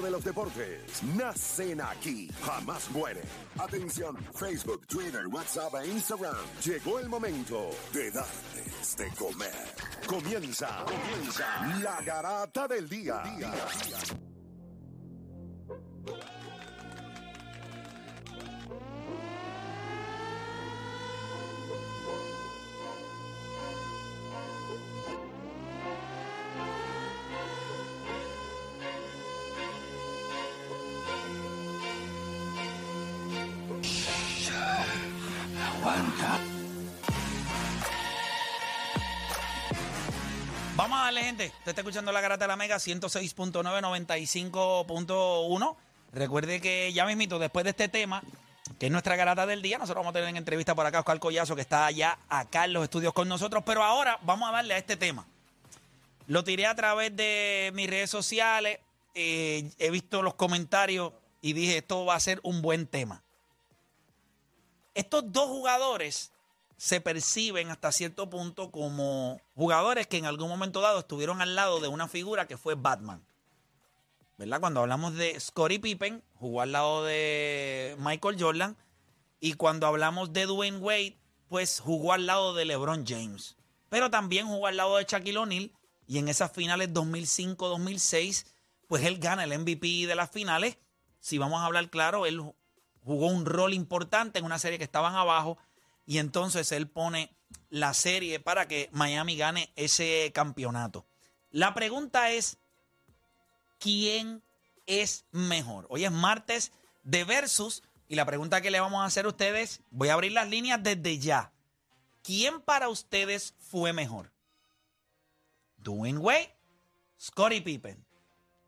de los deportes nacen aquí, jamás mueren. Atención, Facebook, Twitter, WhatsApp e Instagram. Llegó el momento de darles de comer. Comienza, comienza la garata del día. Usted está escuchando la garata de la Mega 106.9, 95.1. Recuerde que ya mismito, después de este tema, que es nuestra garata del día, nosotros vamos a tener en entrevista por acá a Oscar Collazo, que está allá acá en los estudios con nosotros. Pero ahora vamos a darle a este tema. Lo tiré a través de mis redes sociales. eh, he visto los comentarios y dije, esto va a ser un buen tema. Estos dos jugadores se perciben hasta cierto punto como jugadores que en algún momento dado estuvieron al lado de una figura que fue Batman. ¿Verdad? Cuando hablamos de Scottie Pippen, jugó al lado de Michael Jordan. Y cuando hablamos de Dwayne Wade, pues jugó al lado de LeBron James. Pero también jugó al lado de Shaquille O'Neal. Y en esas finales 2005-2006, pues él gana el MVP de las finales. Si vamos a hablar claro, él jugó un rol importante en una serie que estaban abajo y entonces él pone la serie para que Miami gane ese campeonato. La pregunta es, ¿quién es mejor? Hoy es martes de versus y la pregunta que le vamos a hacer a ustedes, voy a abrir las líneas desde ya. ¿Quién para ustedes fue mejor? Dwayne Wade, Scottie Pippen.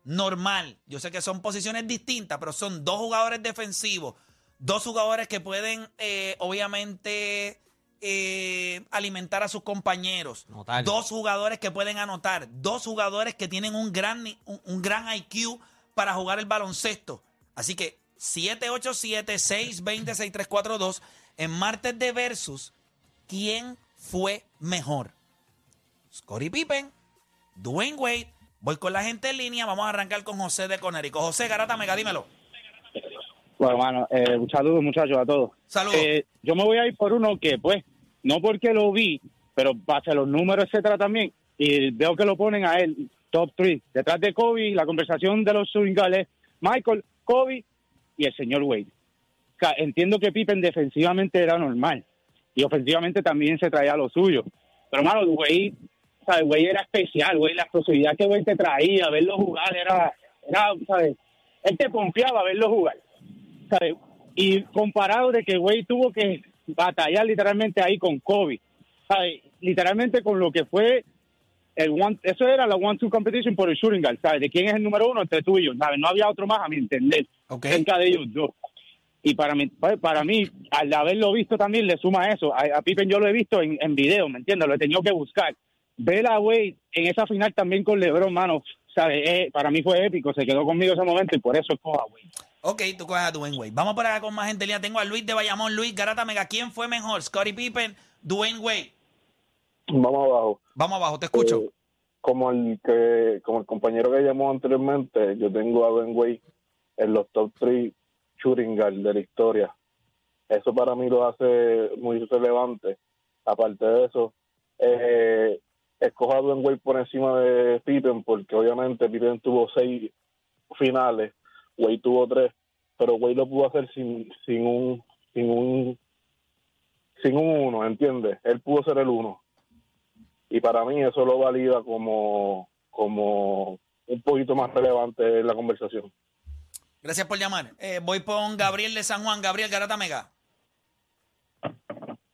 Normal, yo sé que son posiciones distintas, pero son dos jugadores defensivos, dos jugadores que pueden, eh, obviamente, eh, alimentar a sus compañeros. Dos jugadores que pueden anotar. Dos jugadores que tienen un gran, un, un gran IQ para jugar el baloncesto. Así que 787-620-6342 en martes de versus. ¿Quién fue mejor? Scottie Pippen, Dwayne Wade. Voy con la gente en línea. Vamos a arrancar con José de Conérico. José Garata Mega, dímelo. Bueno, eh, un saludo, muchachos, a todos. Saludos. Eh, yo me voy a ir por uno que, pues, no porque lo vi, pero base a los números, etcétera, también, y veo que lo ponen a él, top 3. Detrás de Kobe, la conversación de los swingales, Michael, Kobe y el señor Wade. O sea, entiendo que Pippen defensivamente era normal, y ofensivamente también se traía lo suyo. Pero, hermano, Wade, ¿sabes? Wade era especial, Wade, la explosividad que Wade te traía, verlo jugar, era, era ¿sabes? Él te confiaba verlo jugar. Y comparado de que Wade tuvo que batallar literalmente ahí con Kobe, ¿sabes? Literalmente con lo que fue el one, eso era la one-two competition por el shooting guard, ¿sabes? De quién es el número uno entre tú y yo, ¿sabes? No había otro más a mi entender, Ok. cerca de ellos dos. Y para mí, pues, para mí, al haberlo visto también le suma eso. A, a Pippen yo lo he visto en, en video, ¿me entiendes? Lo he tenido que buscar. Ver a Wade en esa final también con LeBron, mano, ¿sabes? Eh, para mí fue épico, se quedó conmigo ese momento y por eso escojo a Wade. Ok, tú coges a Dwayne Wade. Vamos por acá con más gente. Tengo a Luis de Bayamón. Luis Garata Mega. ¿Quién fue mejor? Scottie Pippen, Dwayne Wade. Vamos abajo. Vamos abajo, te escucho. Eh, como el que, como el compañero que llamó anteriormente, yo tengo a Ben Wade en los top 3 shooting guard de la historia. Eso para mí lo hace muy relevante. Aparte de eso, eh, escojo a Ben Wade por encima de Pippen porque obviamente Pippen tuvo seis finales, Wade tuvo tres, pero Wade lo pudo hacer sin, sin un, sin un, sin un uno, ¿entiendes? Él pudo ser el uno y para mí eso lo valida como, como un poquito más relevante en la conversación. Gracias por llamar. Eh, voy con Gabriel de San Juan. Gabriel Garata Mega.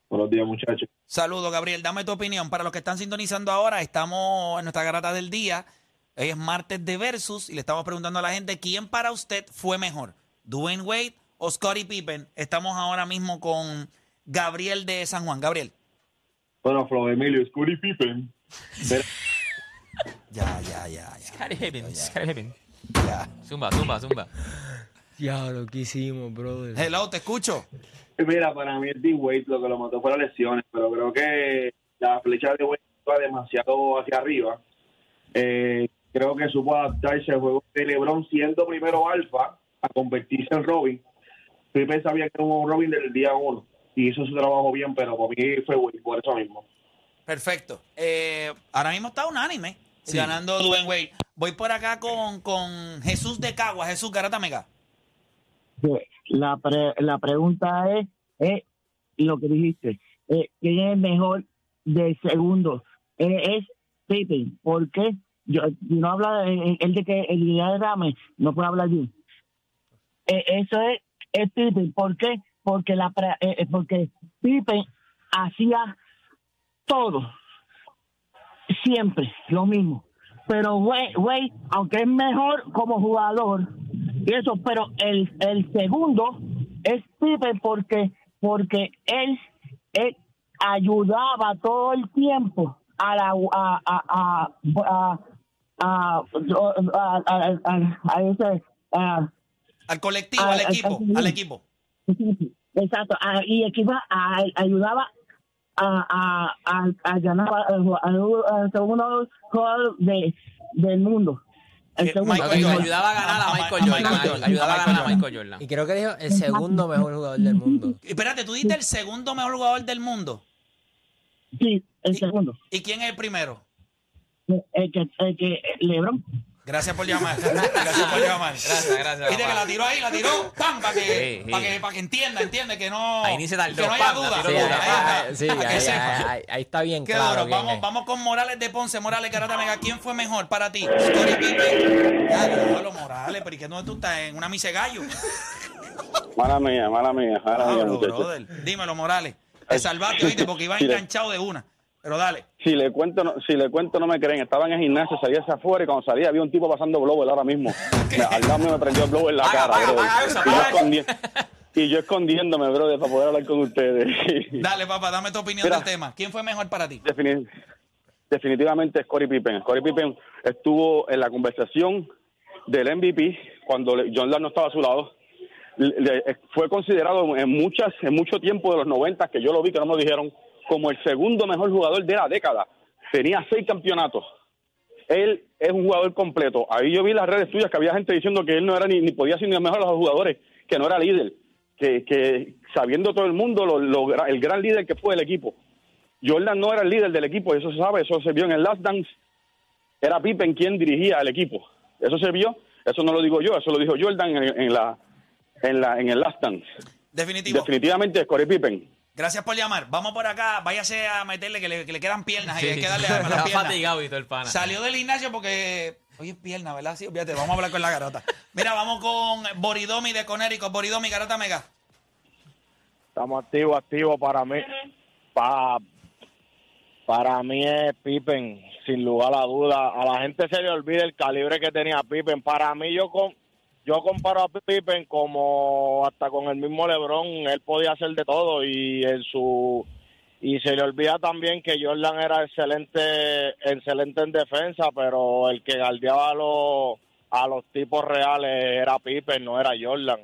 Buenos días, muchachos. Saludos, Gabriel. Dame tu opinión. Para los que están sintonizando ahora, estamos en nuestra garata del día. Hoy es martes de Versus y le estamos preguntando a la gente quién para usted fue mejor, Dwayne Wade o Scottie Pippen. Estamos ahora mismo con Gabriel de San Juan. Gabriel. Bueno, Flo Emilio, Scottie Pippen. Ya, ya, ya, ya. Scottie Pippen, Scottie Pippen. ya. Zumba, zumba, zumba. Diablo, ¿qué hicimos, brother? Hello, te escucho. Mira, para mí el D-Wade lo que lo mató fue las lesiones, pero creo que la flecha de Wade estaba demasiado hacia arriba. Eh, creo que supo adaptarse al juego de LeBron siendo primero alfa a convertirse en Robin. Pippen sabía que era un Robin desde el día uno y hizo su trabajo bien, pero para mí fue Wade, por eso mismo. Perfecto. Eh, ahora mismo está unánime Sí. ganando Dwayne Wade. Voy por acá con, con Jesús de Cagua. Jesús Garata Mega. La, pre- la pregunta es, es lo que dijiste, eh, ¿quién es el mejor de segundo? Eh, es Pippen, ¿por qué? Yo, no habla de, el de que el día de Rame, no puede hablar bien. Eh, eso es, es Pippen, ¿por qué? Porque, la, eh, eh, porque Pippen hacía todo, siempre lo mismo. Pero Wade, aunque es mejor como jugador, y eso, pero el, el segundo es Pippen porque, porque él, él ayudaba todo el tiempo a la a a a a, a, ese Al colectivo, Ah, al equipo, al- equipo. exacto a- y a, ayudaba a a a, a ganar al, segundo jugador de del mundo el Michael ayudaba a ganar A- Michael Jordan. Ayudaba a ganar a Michael Jordan. Y creo que dijo el segundo mejor jugador del mundo. Espérate, tú dijiste el segundo mejor jugador del mundo. sí el segundo ¿Y quién es el primero? El que el que LeBron Gracias por llamar. Gracias por llamar. Gracias, gracias, Viste que la tiró ahí, la tiró, ¡pam! Para que, Sí, que, para que entienda, entiende que no. Ahí ni se tardó, Que no haya duda. Sí, dura. ahí, está, para que ahí- sepa. ahí- ahí está bien Qué claro. duro. Vamos, es. vamos con Morales de Ponce. Morales, Garata Mega. ¿Quién fue mejor para ti? Pippen. Ya, diablo, Morales, pero ¿y qué dónde tú estás? ¿En una mise gallo? Mala mía, mala mía, mala mía, Pablo, muchachos. brother. Dímelo, Morales. Te salvaste, oíste, porque iba enganchado de una. Pero dale. Si le cuento, no, si le cuento no me creen. Estaba en el gimnasio, salía hacia afuera y cuando salía había un tipo pasando blower ahora mismo. Me- al lado mío me prendió el blower en la cara. y, yo escondiéndome, brother, para poder hablar con ustedes. Dale, papá, dame tu opinión Mira. del tema. ¿Quién fue mejor para ti? Defini- definitivamente Scottie Pippen. Scottie Pippen estuvo en la conversación del MVP cuando John Lance no estaba a su lado. Le- le- fue considerado en muchas en mucho tiempo de los 90 que yo lo vi que no me lo dijeron como el segundo mejor jugador de la década. Tenía seis campeonatos. Él es un jugador completo. Ahí yo vi las redes tuyas que había gente diciendo que él no era ni, ni podía ser ni el mejor de los jugadores, que no era líder, que, que sabiendo todo el mundo lo- el gran líder que fue el equipo. Jordan no era el líder del equipo, eso se sabe, eso se vio en el Last Dance. Era Pippen quien dirigía al equipo. Eso se vio, eso no lo digo yo, eso lo dijo Jordan en, en la, en, la, en el Last Dance. Definitivo. Definitivamente Scottie Pippen. Gracias por llamar. Vamos por acá. Váyase a meterle que le, que le quedan piernas. ahí. Sí, Hay que darle a las piernas. fatigado y todo el pana. Salió del gimnasio porque. Oye, es pierna, ¿verdad? Sí, fíjate, vamos a hablar con la garota. Mira, vamos con Boridomi de Conérico. Boridomi, garota mega. Estamos activos, activos para mí. Pa, para mí es Pippen, sin lugar a duda. A la gente se le olvida el calibre que tenía Pippen. Para mí yo con, yo comparo a Pippen como hasta con el mismo LeBron. Él podía hacer de todo y en su y se le olvida también que Jordan era excelente, excelente en defensa, pero el que guardiaba a los a los tipos reales era Pippen, no era Jordan.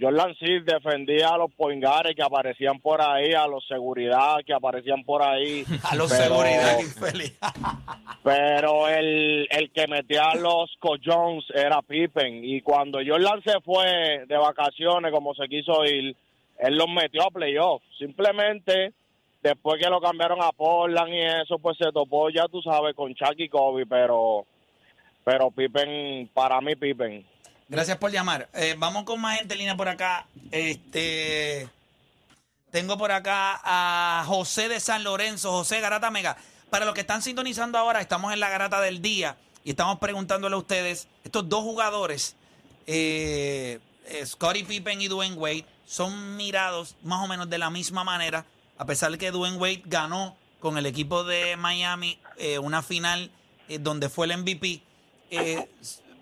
Jordan sí defendía a los poingares que aparecían por ahí, a los seguridad que aparecían por ahí. A los pero- seguridad, infeliz. Pero el, el que metía a los Jones era Pippen. Y cuando Jordan se fue de vacaciones, como se quiso ir, él los metió a playoff. Simplemente, después que lo cambiaron a Portland y eso, pues se topó, ya tú sabes, con Chuck y Kobe. Pero, pero Pippen, para mí, Pippen. Gracias por llamar. Eh, vamos con más gente en línea por acá. Este. Tengo por acá a José de San Lorenzo, José Garata Mega. Para los que están sintonizando ahora, estamos en la garata del día y estamos preguntándole a ustedes, estos dos jugadores, eh, eh, Scottie Pippen y Dwayne Wade, son mirados más o menos de la misma manera, a pesar de que Dwayne Wade ganó con el equipo de Miami eh, una final donde fue el MVP.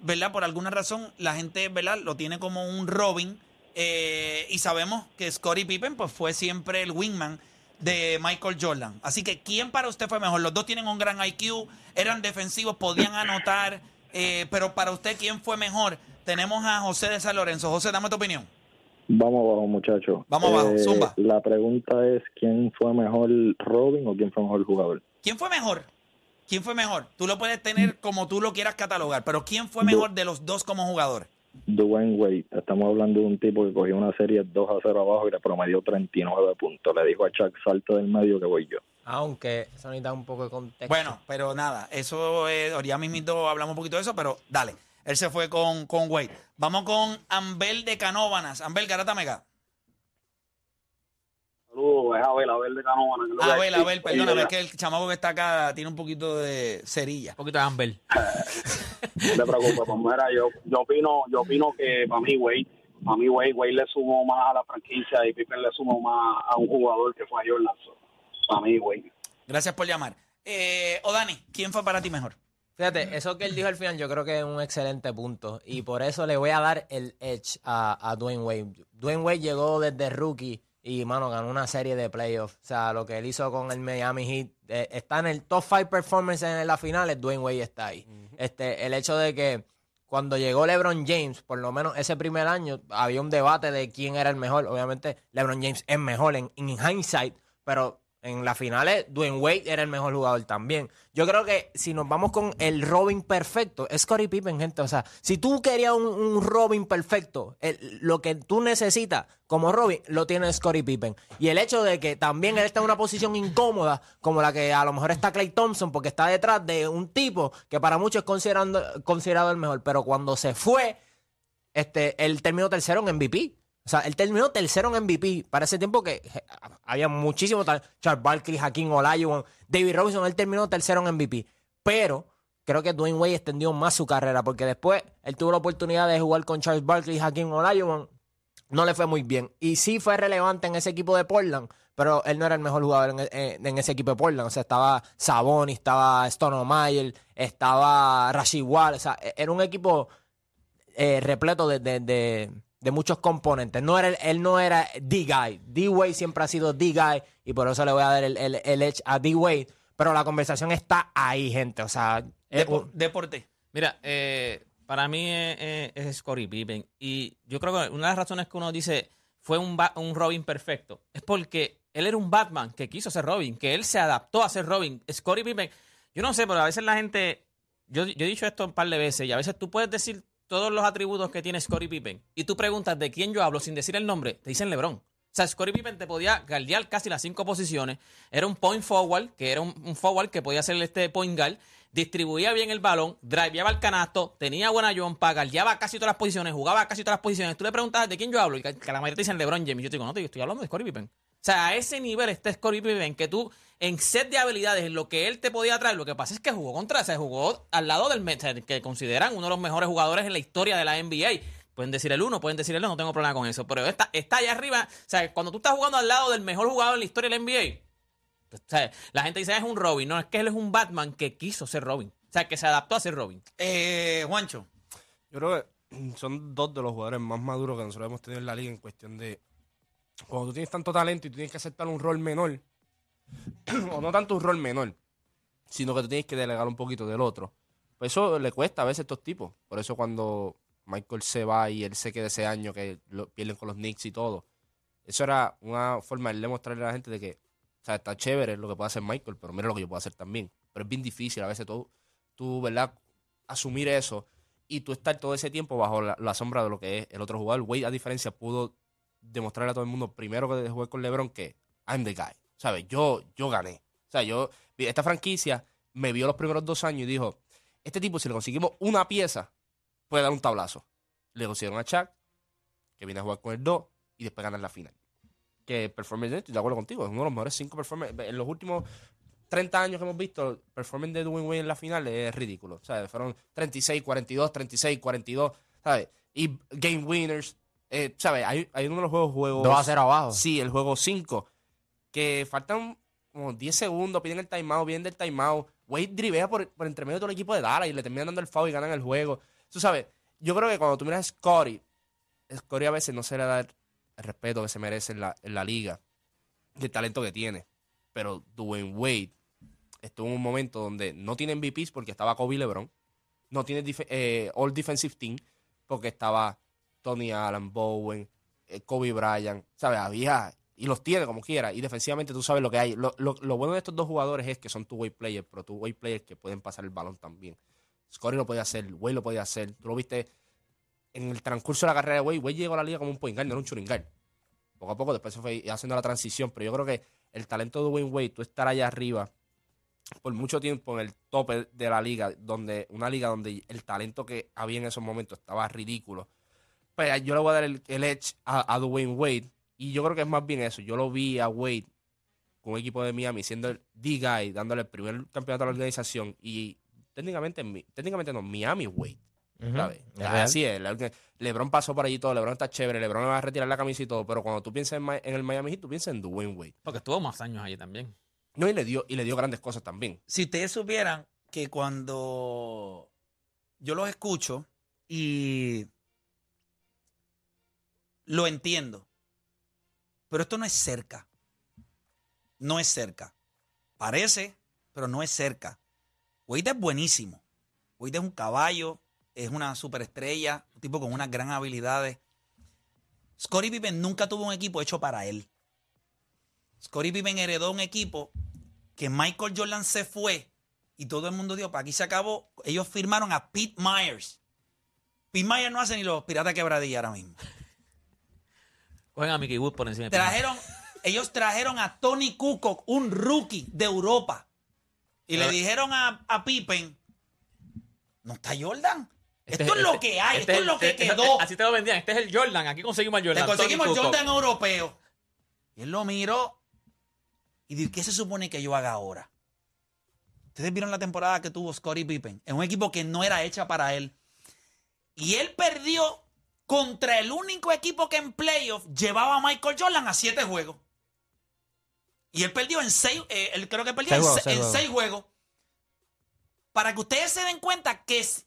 ¿Verdad? Por alguna razón la gente, ¿verdad? Lo tiene como un Robin eh, y sabemos que Scottie Pippen pues fue siempre el wingman de Michael Jordan. Así que, ¿quién para usted fue mejor? Los dos tienen un gran IQ, eran defensivos, podían anotar, eh, pero para usted, ¿quién fue mejor? Tenemos a José de San Lorenzo. José, dame tu opinión. Vamos abajo, muchachos. Eh, Vamos abajo, zumba. La pregunta es, ¿quién fue mejor Robin o quién fue mejor jugador? ¿Quién fue mejor? ¿Quién fue mejor? Tú lo puedes tener como tú lo quieras catalogar, pero ¿quién fue mejor de los dos como jugador? Dwayne Wade, estamos hablando de un tipo que cogió una serie 2 a 0 abajo y le promedió 39 puntos. Le dijo a Chuck, salto del medio que voy yo. Aunque eso necesita un poco de contexto. Bueno, pero nada, eso eh, ya mismito hablamos un poquito de eso, pero dale. Él se fue con, con Wade. Vamos con Ambel de Canóbanas. Ambel Garata Mega. Saludos, es Abel, Abel de Canóvana. que es lo que Abel. Abel, perdóname, es que el chamaco que está acá tiene un poquito de cerilla. Un poquito de Amber. No te preocupes, pues mira, yo, yo opino, yo opino que para mí, Wade, para mí, Wade, Wade le sumó más a la franquicia y Pippen le sumó más a un jugador que fue a Jordan. Para mí, Wade. Gracias por llamar. Eh, Odani, ¿quién fue para ti mejor? Fíjate, eso que él dijo al final yo creo que es un excelente punto. Y por eso le voy a dar el edge a, a Dwayne Wade. Dwayne Wade llegó desde rookie y, mano, ganó una serie de playoffs. O sea, lo que él hizo con el Miami Heat eh, está en el top 5 performance en las finales. Dwayne Wade está ahí. este, el hecho de que cuando llegó LeBron James, por lo menos ese primer año, había un debate de quién era el mejor. Obviamente, LeBron James es mejor en, en hindsight, pero en las finales, Dwayne Wade era el mejor jugador también. Yo creo que si nos vamos con el Robin perfecto, es Scottie Pippen, gente. O sea, si tú querías un, Robin perfecto, lo que tú necesitas como Robin, lo tiene Scottie Pippen. Y el hecho de que también él está en una posición incómoda, como la que a lo mejor está Clay Thompson, porque está detrás de un tipo que para muchos es considerando, considerado el mejor, pero cuando se fue, este, él terminó tercero en MVP. O sea, él terminó tercero en MVP. Para ese tiempo que había muchísimo talento. Charles Barkley, Hakeem Olajuwon, David Robinson, él terminó tercero en MVP. Pero creo que Dwayne Wade extendió más su carrera porque después él tuvo la oportunidad de jugar con Charles Barkley y Hakeem Olajuwon. No le fue muy bien. Y sí fue relevante en ese equipo de Portland, pero él no era el mejor jugador en, ese equipo de Portland. O sea, estaba Sabonis, estaba Stonemeyer, estaba Rashid Wall. O sea, e- era un equipo eh, repleto de- de muchos componentes. No era, él no era D-Guy. D-Wade siempre ha sido D-Guy y por eso le voy a dar el, el, el edge a D-Wade. Pero la conversación está ahí, gente. O sea, un- deporte. Mira, eh, para mí es, es, es Pippen. Y yo creo que una de las razones que uno dice fue un, un Robin perfecto es porque él era un Batman que quiso ser Robin, que él se adaptó a ser Robin. Scottie Pippen, yo no sé, pero a veces la gente. Yo, yo he dicho esto un par de veces y a veces tú puedes decir todos los atributos que tiene Scottie Pippen y tú preguntas de quién yo hablo sin decir el nombre, te dicen LeBron. O sea, Scottie Pippen te podía guardiar casi las cinco posiciones. Era un point forward, que era un, forward que podía ser este point guard. Distribuía bien el balón, driveaba el canasto, tenía buena jumpa, guardiaba casi todas las posiciones, jugaba casi todas las posiciones. Tú le preguntas de quién yo hablo y que, la mayoría te dicen LeBron James. Yo te digo, no, te estoy hablando de Scottie Pippen. O sea, a ese nivel está Scottie Pippen que tú, en set de habilidades, en lo que él te podía traer, lo que pasa es que jugó contra, se jugó al lado del que consideran uno de los mejores jugadores en la historia de la NBA. Pueden decir el uno, pueden decir el dos, no tengo problema con eso. Pero está, está allá arriba. O sea, cuando tú estás jugando al lado del mejor jugador en la historia de la NBA, o sea, la gente dice "Ah, es un Robin. No, es que él es un Batman que quiso ser Robin. O sea, que se adaptó a ser Robin. Eh, Juancho. Yo creo que son dos de los jugadores más maduros que nosotros hemos tenido en la liga en cuestión de cuando tú tienes tanto talento y tú tienes que aceptar un rol menor, o no tanto un rol menor, sino que tú tienes que delegar un poquito del otro. Pues eso le cuesta a veces a estos tipos. Por eso cuando Michael se va y él se queda ese año que pierden con los Knicks y todo, eso era una forma de demostrarle a la gente de que, o sea, está chévere lo que puede hacer Michael, pero mira lo que yo puedo hacer también. Pero es bien difícil a veces tú, tú ¿verdad? Asumir eso y tú estar todo ese tiempo bajo la, la sombra de lo que es el otro jugador. Wade, a diferencia, pudo demostrarle a todo el mundo, primero que jugué con LeBron, que I'm the guy. ¿Sabes? Yo, yo gané. O sea, yo, esta franquicia me vio los primeros dos años y dijo, este tipo, si le conseguimos una pieza, puede dar un tablazo. Le consiguieron a Chuck, que viene a jugar con el 2 y después ganar la final. Que performance, estoy de acuerdo contigo, es uno de los mejores cinco performances. En los últimos 30 años que hemos visto, performance de Dwayne Wade en la final es ridículo. ¿sabes? Fueron 36, 42, 36, 42, ¿sabes? Y game winners, eh, ¿sabes? Hay, hay uno de los juegos, juegos 2 a 0 abajo. Sí, el juego 5. Que faltan como 10 segundos, piden el timeout, vienen del timeout. Wade drivea por, por entre medio de todo el equipo de Dallas y le terminan dando el foul y ganan el juego. Tú sabes, yo creo que cuando tú miras a Scottie, Scottie a veces no se le da el respeto que se merece en la, en la liga y el talento que tiene. Pero Dwayne Wade estuvo en un momento donde no tiene MVPs porque estaba Kobe LeBron, no tiene dif- eh, All Defensive Team porque estaba Tony Allen, Bowen, eh, Kobe Bryant, ¿sabes? Había Y los tiene como quiera. Y defensivamente tú sabes lo que hay. Lo, lo- lo bueno de estos dos jugadores es que son two-way players, pero two-way players que pueden pasar el balón también. Scotty lo podía hacer, Wade lo podía hacer. Tú lo viste en el transcurso de la carrera de Wade. Wade llegó a la liga como un point guard, no era un shooting guard. Poco a poco después se fue haciendo la transición. Pero yo creo que el talento de Wayne Wade, tú estar allá arriba por mucho tiempo en el tope de la liga, donde una liga donde el talento que había en esos momentos estaba ridículo. Pues yo le voy a dar el, el edge a, a Dwayne Wade. Y yo creo que es más bien eso. Yo lo vi a Wade con un equipo de Miami siendo el D-Guy, dándole el primer campeonato a la organización. Y técnicamente, técnicamente no, Miami Wade. ¿sabes? es real. Así es. Le- LeBron pasó por allí todo. LeBron está chévere. LeBron le va a retirar la camisa y todo. Pero cuando tú piensas en, en el Miami Heat, tú piensas en Dwayne Wade. Porque estuvo más años allí también. No, y le dio, y le dio grandes cosas también. Si ustedes supieran que cuando yo los escucho y lo entiendo, pero esto no es cerca. No es cerca. Parece, pero no es cerca. Wade es buenísimo. Wade es un caballo, es una superestrella, un tipo con unas gran habilidades. Scottie Pippen nunca tuvo un equipo hecho para él. Scottie Pippen heredó un equipo que Michael Jordan se fue y todo el mundo dio, para aquí se acabó. Ellos firmaron a Pete Myers. Pete Myers no hace ni los piratas quebradilla ahora mismo. Cogen a Mickey Wood por encima de. Trajeron, ellos trajeron a Tony Kukoc, un rookie de Europa. Y le dijeron a, a Pippen, no está Jordan. Este- esto es lo este- que hay, este esto es lo que este- quedó. Así te lo vendían. Este es el Jordan. Aquí conseguimos el Jordan. Le conseguimos el Tony Kukoc. Jordan europeo. Y él lo miró y dijo, ¿qué se supone que yo haga ahora? Ustedes vieron la temporada que tuvo Scottie Pippen en un equipo que no era hecha para él. Y él perdió contra el único equipo que en playoff llevaba a Michael Jordan a siete juegos. Y él perdió en seis, eh, él creo que perdió Seis en, juegos, seis en juegos. seis juegos. Para que ustedes se den cuenta que es-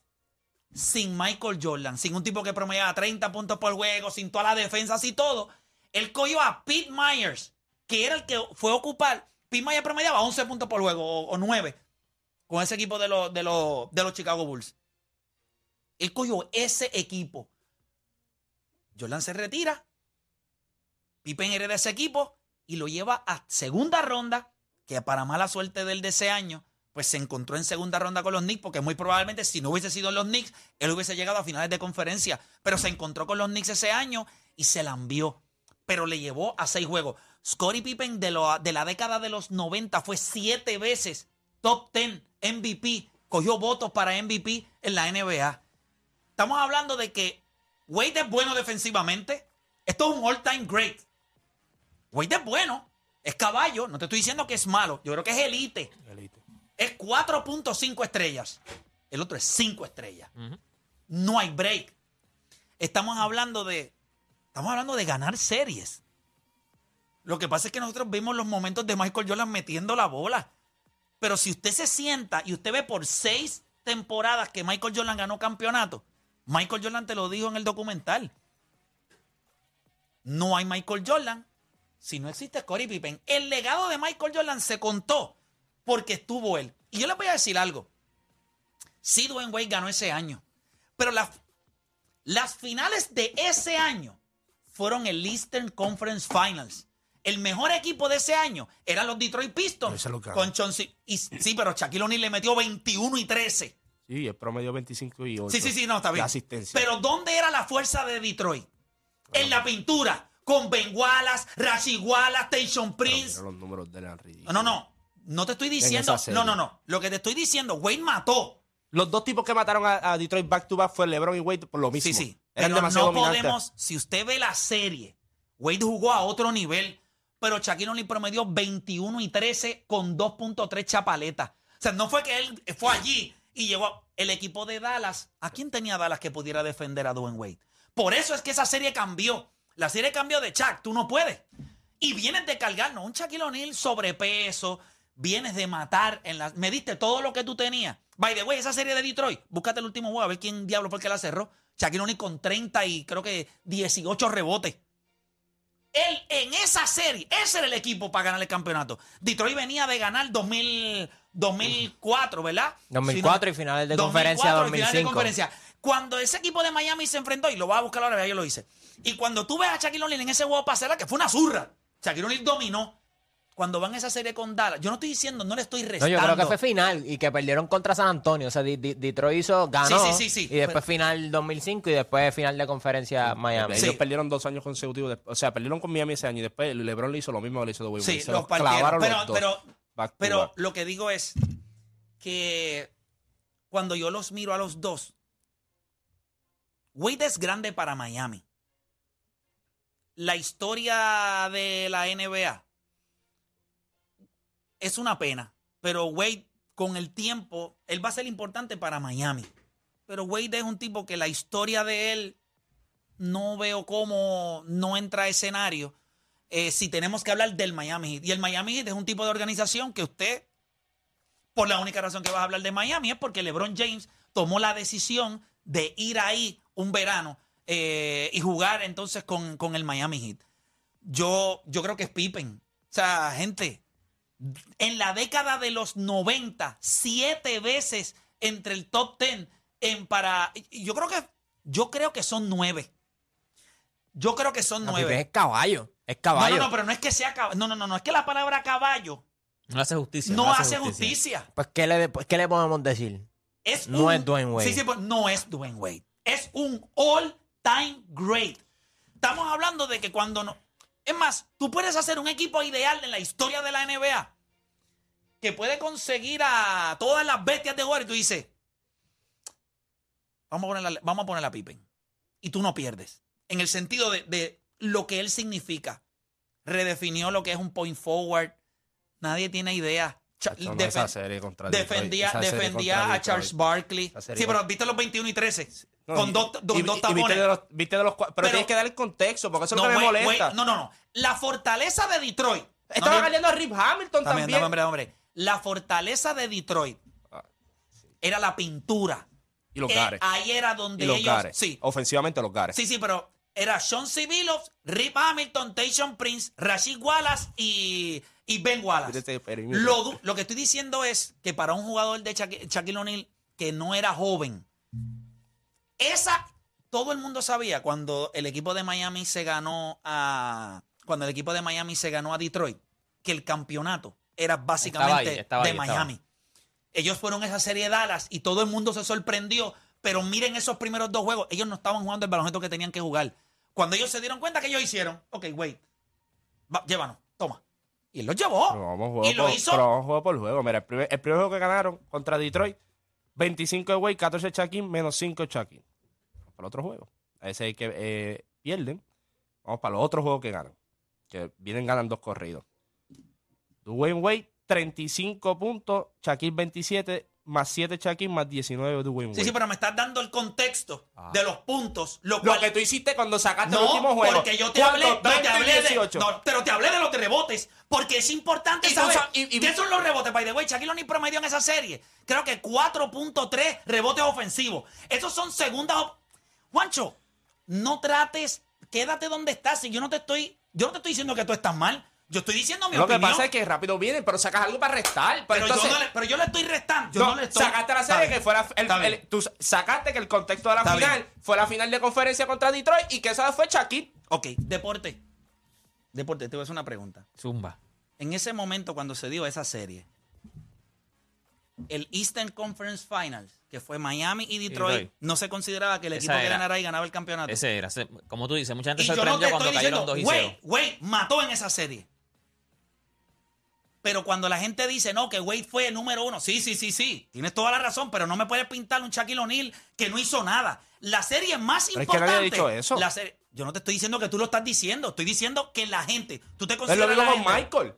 sin Michael Jordan, sin un tipo que promediaba 30 puntos por juego, sin todas las defensas y todo, él cogió a Pete Myers, que era el que fue a ocupar. Pete Myers promediaba 11 puntos por juego o, o 9 con ese equipo de los, de, los, de los Chicago Bulls. Él cogió ese equipo. Jordan se retira. Pippen hereda ese equipo y lo lleva a segunda ronda, que para mala suerte del de ese año, pues se encontró en segunda ronda con los Knicks, porque muy probablemente si no hubiese sido los Knicks, él hubiese llegado a finales de conferencia. Pero se encontró con los Knicks ese año y se la envió. Pero le llevó a seis juegos. Scottie Pippen de, lo- de la década de los 90 fue siete veces top 10 MVP. Cogió votos para MVP en la NBA. Estamos hablando de que Wade es bueno defensivamente. Esto es un all-time great. Wade es bueno. Es caballo. No te estoy diciendo que es malo. Yo creo que es elite. Elite. Es 4.5 estrellas. El otro es 5 estrellas. No hay break. Estamos hablando de. Estamos hablando de ganar series. Lo que pasa es que nosotros vimos los momentos de Michael Jordan metiendo la bola. Pero si usted se sienta y usted ve por seis temporadas que Michael Jordan ganó campeonato, Michael Jordan te lo dijo en el documental. No hay Michael Jordan si no existe Scottie Pippen. El legado de Michael Jordan se contó porque estuvo él. Y yo les voy a decir algo. Sí, Dwayne Wade ganó ese año. Pero las, las finales de ese año fueron el Eastern Conference Finals. El mejor equipo de ese año eran los Detroit Pistons. Con Chauncey- y Sí, pero Shaquille O'Neal le metió 21 y 13. Sí, el promedio 25 y 8. Sí, sí, sí, no, está bien. De asistencia. Pero ¿dónde era la fuerza de Detroit? En la pintura. Con Ben Wallace, Rashid Wallace, Prince. los números de. No, no, no. No te estoy diciendo. No, no, no. Lo que te estoy diciendo, Wade mató. Los dos tipos que mataron a, a Detroit back to back fue LeBron y Wade por lo mismo. Sí, sí. Eran Pero demasiado no dominantes. podemos. Si usted ve la serie, Wade jugó a otro nivel. Pero Shaquille O'Neal promedió 21 y 13 con 2.3 chapaletas. O sea, no fue que él fue allí y llegó el equipo de Dallas. ¿A quién tenía Dallas que pudiera defender a Dwayne Wade? Por eso es que esa serie cambió. La serie cambió de Shaq. Tú no puedes. Y vienes de cargar, no, un Shaquille O'Neal sobrepeso. Vienes de matar. En la, me diste todo lo que tú tenías. By the way, esa serie de Detroit, búscate el último juego a ver quién diablo fue el que la cerró. Shaquille O'Neal con 30 y creo que 18 rebotes. Él en esa serie, ese era el equipo para ganar el campeonato. Detroit venía de ganar 2000, 2004, ¿verdad? 2004 y finales de conferencia 2004 y finales de 2005. conferencia. Cuando ese equipo de Miami se enfrentó, y lo voy a buscar ahora, ya yo lo hice. Y cuando tú ves a Shaquille O'Neal en ese juego pasela, que fue una zurra. Shaquille O'Neal dominó. Cuando van a esa serie con Dallas, yo no estoy diciendo, no le estoy No, restando. yo creo que fue final y que perdieron contra San Antonio. O sea, Detroit hizo, ganó. Sí, sí, sí, sí. Y después Pero- final 2005 y después final de conferencia Miami. Ellos perdieron dos años consecutivos. después- O sea, perdieron con Miami ese año y después LeBron le hizo lo mismo que le hizo Dwayne Sí, Wade. Se los los partieron. clavaron Pero, los dos. pero, Back pero back. lo que digo es que cuando yo los miro a los dos, Wade es grande para Miami. La historia de la NBA es una pena, pero Wade con el tiempo, él va a ser importante para Miami. Pero Wade es un tipo que la historia de él no veo cómo no entra a escenario eh, si tenemos que hablar del Miami Heat. Y el Miami Heat es un tipo de organización que usted, por la única razón que vas a hablar de Miami es porque LeBron James tomó la decisión de ir ahí un verano eh, y jugar entonces con, con el Miami Heat. Yo, yo creo que es Pippen. O sea, gente, en la década de los 90, siete veces entre el top 10 en para. Yo creo que, yo creo que son nueve. Yo creo que son nueve. Es caballo. Es No, caballo. no, no, pero no es que sea caballo. No, no, no, no es que la palabra caballo No hace justicia. no hace justicia. Pues, ¿qué le, pues, ¿qué le podemos decir? Es No un- es Dwayne Wade. Sí, sí, pues no es Dwayne Wade. Es un all-time great. Estamos hablando de que cuando no. Es más, tú puedes hacer un equipo ideal en la historia de la NBA que puede conseguir a todas las bestias de jugar y tú dices, vamos a poner vamos a, poner a Pippen. Y tú no pierdes. En el sentido de, de lo que él significa. Redefinió lo que es un point forward. Nadie tiene idea. No, defen- serie defendía a Charles. Barkley. Sí, pero viste los 21 y 13. No, con y- dos, y- dos tapones. viste de los, viste de los cua- pero, Pero- tienes que dar el contexto, porque eso es no, lo que me molesta. wait, no, no, no. La fortaleza de Detroit. Estaba ganando a Rip Hamilton También, también. hombre, hombre. La fortaleza de Detroit Ah, era la pintura. Y los Eh, gares. ahí era donde Y los ellos. gares. Sí, Ofensivamente los gares. sí, sí, pero era Sean Civilos, Rip Hamilton, Tayshaun Prince, Rashid Wallace y, y Ben Wallace. Este. Lo, lo que estoy diciendo es que para un jugador de Shaqu- Shaquille O'Neal que no era joven, esa, todo el mundo sabía cuando el equipo de Miami se ganó a, cuando el equipo de Miami se ganó a Detroit, que el campeonato era básicamente Estaba ahí, estaba de ahí. Miami. Ellos fueron esa serie de Dallas y todo el mundo se sorprendió, pero miren esos primeros dos juegos, ellos no estaban jugando el baloncesto que tenían que jugar. Cuando ellos se dieron cuenta que ellos hicieron, ok, wait, va, llévanos, toma. Y él los llevó. Pero vamos juego y lo por, hizo. pero vamos juego por juego. Mira, el primer, el primer juego que ganaron contra Detroit, 25 de Wade, 14 de Shaquille, menos 5 de Shaquille. Vamos para el otro juego. A ese que eh, pierden. Vamos para los otros juegos que ganan. Que vienen ganando dos corridos. Dwayne Wade, 35 puntos. Shaquille, 27. Más 7 Shaquille, más 19 de Dwayne Wade. Sí, sí, pero me estás dando el contexto de los puntos. Lo, Lo que tú hiciste cuando sacaste el no, último juego. porque yo te hablé, no, te 20 y hablé de, 18. no, pero te hablé de los rebotes, porque es importante Y saber sa- y- y- qué son los rebotes. By the way, Shaquille O'Neal promedió en esa serie, creo que 4.3 rebotes ofensivos. Esos son segundas. op- Juancho, no trates, quédate donde estás. Si yo no te estoy, yo no te estoy diciendo que tú estás mal. Yo estoy diciendo mi Lo que pasa es que rápido vienen, pero sacas algo para restar. Pero, pero, entonces, yo no le, pero yo le estoy restando. Yo no, no, le estoy. sacaste la serie que fuera el, bien. el- tú sacaste que el contexto de la Está final bien. fue la final de conferencia contra Detroit y que esa fue Shaquille. Ok, deporte. Deporte, te voy a hacer una pregunta. Zumba. En ese momento, cuando se dio esa serie, el Eastern Conference Finals, que fue Miami y Detroit, Detroit. no se consideraba que el equipo que ganara ahí ganaba el campeonato. Ese era. se- Como tú dices, mucha gente y no sorprendió cuando estoy cayeron diciendo, 2 y 0. Wade, Wade mató en esa serie. Pero cuando la gente dice, no, que Wade fue el número uno, sí, sí, sí, sí, tienes toda la razón, pero no me puedes pintar un Shaquille O'Neal que no hizo nada. La serie más Pero es que importante. ha dicho eso. la serie- yo no te estoy diciendo que tú lo estás diciendo, estoy diciendo que la gente, tú te Es lo consideras mismo con Michael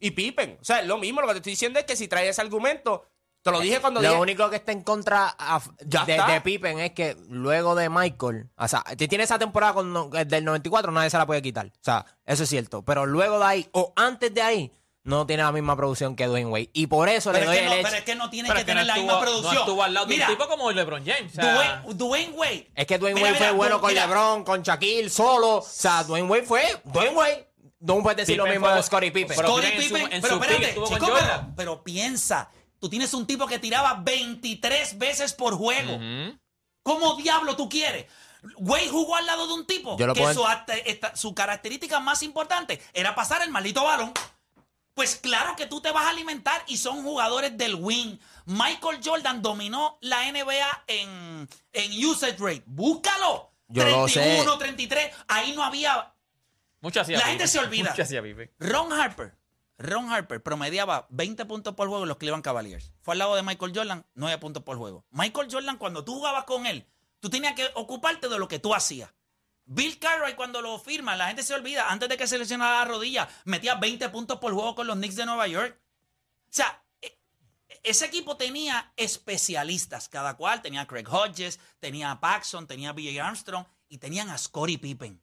y Pippen. O sea, es lo mismo. Lo que te estoy diciendo es que si traes ese argumento, te lo dije cuando Lo dije. único que está en contra a- de, está. de Pippen es que luego de Michael, o sea, si tiene esa temporada con, no- del 94, nadie se la puede quitar. O sea, eso es cierto. Pero luego de ahí, o antes de ahí, no tiene la misma producción que Dwayne Wade. Y por eso Pero le es, doy que no, el pero es que no tiene Pero que es que tener no la estuvo, misma producción. no estuvo al lado Mira, de un tipo como LeBron James. o sea, Dwayne, Dwayne Wade. Es que Dwayne Mira, Wade fue mira, bueno con mira, LeBron, con Shaquille, solo. O sea, Dwayne Wade fue Dwayne Wade. No puedes decir lo mismo fue- de Scottie Pippen. Pero Scottie Pippen en su- Pippen, en pero espérate, chico, pero, pero piensa, tú tienes un tipo que tiraba 23 veces por juego. ¿Cómo diablo tú quieres? Wade jugó al lado de un tipo Yo lo que su, esta- su característica más importante era pasar el maldito balón. Pues claro que tú te vas a alimentar y son jugadores del win. Michael Jordan dominó la NBA en, en usage rate. Búscalo. Yo lo sé. 31, 33. Ahí no había. Mucho hacía La gente se olvida. Ron Harper. Ron Harper promediaba 20 puntos por juego en los Cleveland Cavaliers. Fue al lado de Michael Jordan, 9 puntos por juego. Michael Jordan, cuando tú jugabas con él, tú tenías que ocuparte de lo que tú hacías. Bill Cartwright, cuando lo firma, la gente se olvida, antes de que se lesionara la rodilla, metía 20 puntos por juego con los Knicks de Nueva York. O sea, e- ese equipo tenía especialistas, cada cual. Tenía a Craig Hodges, tenía a Paxson, tenía a B.J. Armstrong y tenían a Scottie Pippen.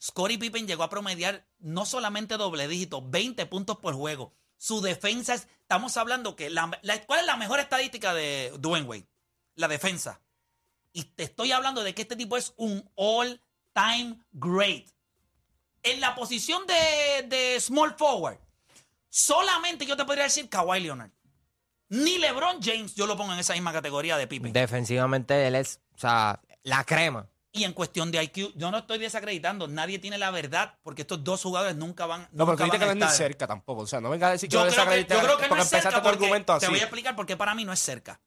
Scottie Pippen llegó a promediar no solamente doble dígito, 20 puntos por juego. Su defensa, es- estamos hablando que la, ¿cuál es la mejor estadística de Dwayne? La defensa. Y te estoy hablando de que este tipo es un all-time great. En la posición de, de small forward, solamente yo te podría decir Kawhi Leonard. Ni LeBron James yo lo pongo en esa misma categoría de Pippen. Defensivamente él es, o sea, la crema. Y en cuestión de IQ, yo no estoy desacreditando, nadie tiene la verdad, porque estos dos jugadores nunca van, No, nunca porque que a no es ni cerca tampoco. O sea, no venga a decir que Yo lo creo que, yo creo que no porque es cerca porque argumento te así. voy a explicar por qué para mí no es cerca.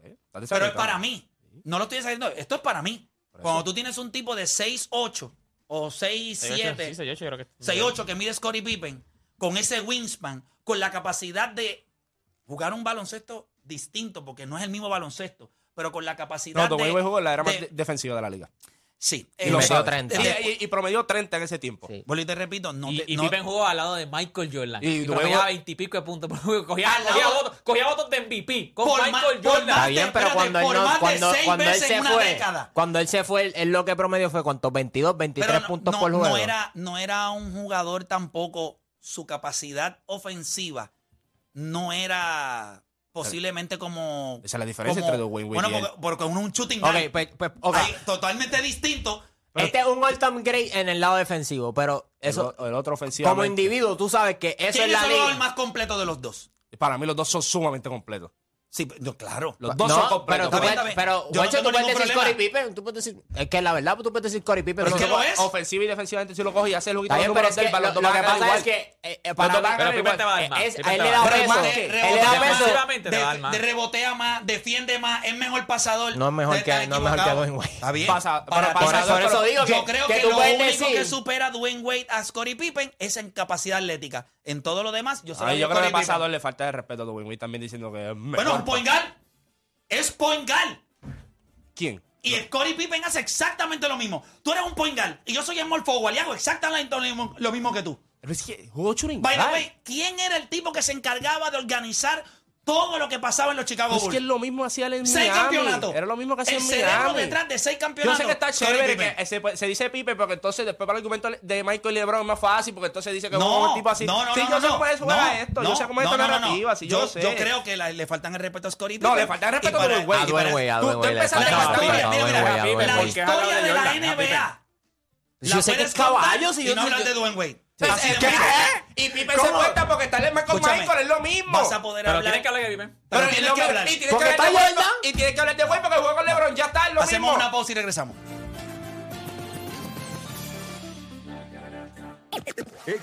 Estás Pero es para mí. No lo estoy desacreditando. Esto es para mí. Cuando tú tienes un tipo de 6'8 o 6'7, Sí, 6'8 yo creo que. 6'8 que mide Scottie Pippen, con ese wingspan, con la capacidad de jugar un baloncesto distinto, porque no es el mismo baloncesto, pero con la capacidad No, Dwayne de... Jugó en la era más de- de- defensiva de la liga. Sí. Y eh, lo metió sabe. 30. Y, y- y promedió 30 en ese tiempo. Sí. Vuelvo y te repito, no Y, te- y no- Pippen jugó al lado de Michael Jordan. Y promediaba 20 y pico de puntos por juego. Cogía, Al cogía, votos, cogía votos de MVP con Por Michael Jordan. más Está de- bien, pero cuando él, por no, más de cuando, seis cuando él veces se en una fue, década. cuando él se fue, él, él lo que promedió fue cuánto, 22, 23 Pero no, puntos no- por juego. no era, no era un jugador tampoco, su capacidad ofensiva no era posiblemente como... Esa es la diferencia como- entre Dwayne Wade Bueno, y él. porque, porque uno es un shooting Ok, guard. pues, pues, ok. Ahí, totalmente distinto. Este Eh, es un all-time great en el lado defensivo, pero eso, el, el otro ofensivo. como individuo, tú sabes que eso ¿Quién es es la el jugador más completo de los dos? Para mí los dos son sumamente completos. Sí, yo, claro. Los dos No, son pero tú puedes, pero, Yo no tengo tú puedes decir. Scottie Pippen, tú puedes decir, es que la verdad, tú puedes decir Scottie Pippen. Pero es no que lo sé- es. Ofensiva y defensivamente si lo coges y haces que los números es del que balón, lo, dos lo que pasa es que eh, eh, Los para Pero Pippen te va a dar más. es- Pippen él le da peso. más. Él le rebotea da más, peso. De- más. rebotea más, defiende más, es mejor pasador. No es mejor que- no es que. Dwayne Wade. Está bien. Por eso digo yo que- creo que que, lo único que supera a Dwayne Wade a Scottie Pippen es en capacidad atlética. En todo lo demás, yo Ay, doy yo creo que pasador le falta de respeto a Dwayne Wade también diciendo que es mejor. Bueno, un. Es point guard. ¿Quién? Y Scottie Pippen hace exactamente lo mismo. Tú eres un point guard y yo soy small forward y hago exactamente lo mismo, lo mismo que tú. Pero es que jugó By the way, ¿quién era el tipo que se encargaba de organizar todo lo que pasaba en los Chicago Es Bulls? que es lo mismo hacía en seis Miami. campeonatos. Era lo mismo que hacía el en cerebro Miami. detrás de seis Yo campeonatos. sé que está chévere, que se, se dice Pipe, porque entonces después para el argumento de Michael y LeBron es más fácil, porque entonces dice que No, es un tipo así. no, no, sí, no, yo no, sé no. cómo es jugar No, esto, no, yo sé cómo es no, esta no, no, no. narrativa, sí, yo, yo, sé. yo creo que la- le faltan el respeto a Scottie No, le falta el respeto a para- Dwayne Wade. A y Dwayne para- Wade, a Tú- empezaste La historia, mira, mira, la historia de la NBA. Yo sé que es caballo, si y yo no hablar de Dwayne Wade. Pues, Así de ¿qué? fácil. Y Pipe se cuenta porque está el con Escúchame, Michael, es lo mismo. Vas a poder Pero hablar. tienes que hablar de Pippen. Pero Pero tienes que hablar. Y tienes que hablar de Jordan. y tienes que hablar de Wade porque juega con LeBron, ya está, es lo Hacemos mismo. una pausa y regresamos.